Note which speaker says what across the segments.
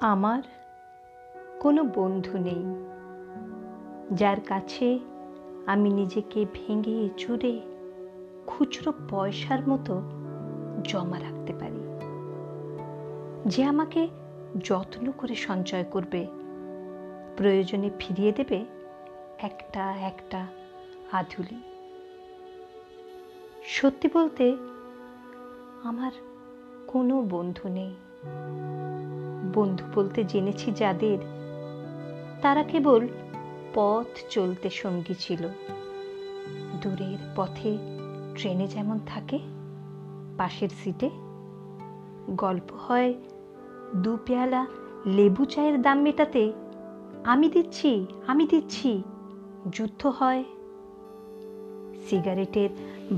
Speaker 1: আমার কোনো বন্ধু নেই। যার কাছে আমি নিজেকে ভেঙে চুরে খুচরো পয়সার মতো জমা রাখতে পারি। যে আমাকে যত্ন করে সঞ্চয় করবে, প্রয়োজনে ফিরিয়ে দেবে একটা একটা আধুলি। সত্যি বলতে আমার কোনো বন্ধু নেই। বন্ধু বলতে জেনেছি যাদের। তারা কেবল পথ চলতে সঙ্গী ছিল। দূরের পথে ট্রেনে যেমন থাকে, পাশের সিটে গল্প হয়, দু পেয়ালা লেবু চায়ের দাম মেটাতে, আমি দিচ্ছি আমি দিচ্ছি। যুদ্ধ হয়। সিগারেটের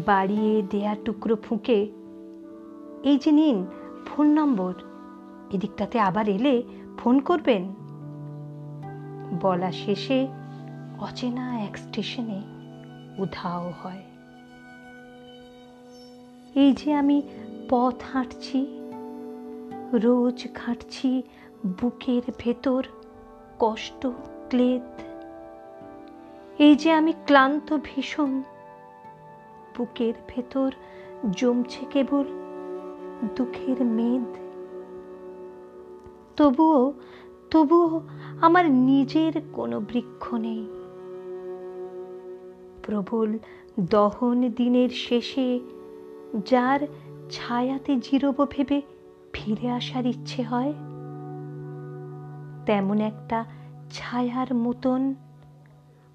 Speaker 1: বাড়িয়ে দেয়া টুকরো ফুঁকে, এই যে নিন, ফোন নম্বর। এদিকটাতে আবার এলে ফোন করবেন। বলা শেষে অচেনা এক স্টেশনে উধাও হয়। এই যে আমি পথ হাঁটছি, রোজ ঘাঁটছি বুকের ভেতর কষ্ট, ক্লেদ। এই যে আমি ক্লান্ত ভীষণ, বুকের ভেতর জমছে কেবল দুঃখের মেদ। তবুও তবুও আমার নিজের কোনো বৃক্ষ নেই। প্রবল দহন দিনের শেষে যার ছায়াতে জিরব ভেবে ফিরে আসার ইচ্ছে হয়, তেমন একটা ছায়ার মতন,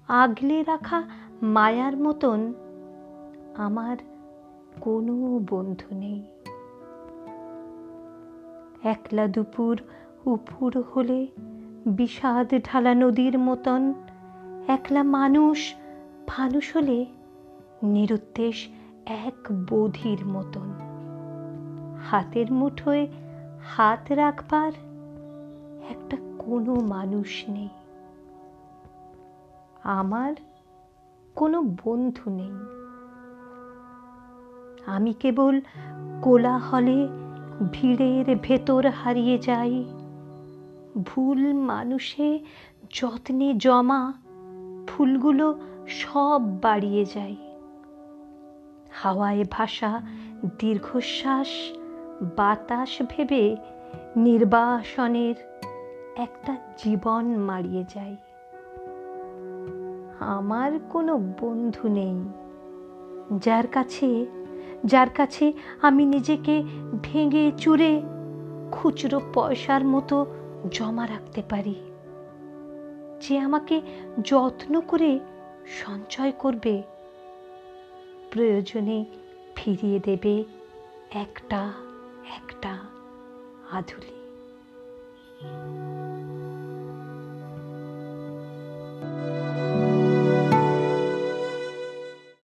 Speaker 1: আগলে রাখা মায়ার মতন আমার কোনো বন্ধু নেই। একলা দুপুর উপুর হলে বিষাদ ঢালা নদীর মতন একলা মানুষ ফানুষ হলে নিরুদ্দেশ এক বোধির মতন। হাতের মুঠোয় হাত রাখবার একটা কোনো মানুষ নেই। আমার কোনো বন্ধু নেই। আমি কেবল কোলাহলে ভিড়ের ভেতর হারিয়ে যাই। ভুল মানুষে যত্নে জমা ফুলগুলো সব বাড়িয়ে যায়। হাওয়ায় ভাসা দীর্ঘশ্বাস, বাতাস ভেবে নির্বাসনের একটা জীবন মারিয়ে যায়। আমার কোনো বন্ধু নেই। যার কাছে যার কাছে আমি নিজেকে ভেঙে চুরে খুচরো পয়সার মতো জমা রাখতে পারি। যে আমাকে যত্ন করে সঞ্চয় করবে, প্রয়োজনে ফিরিয়ে দেবে একটা একটা আধুলি। thank you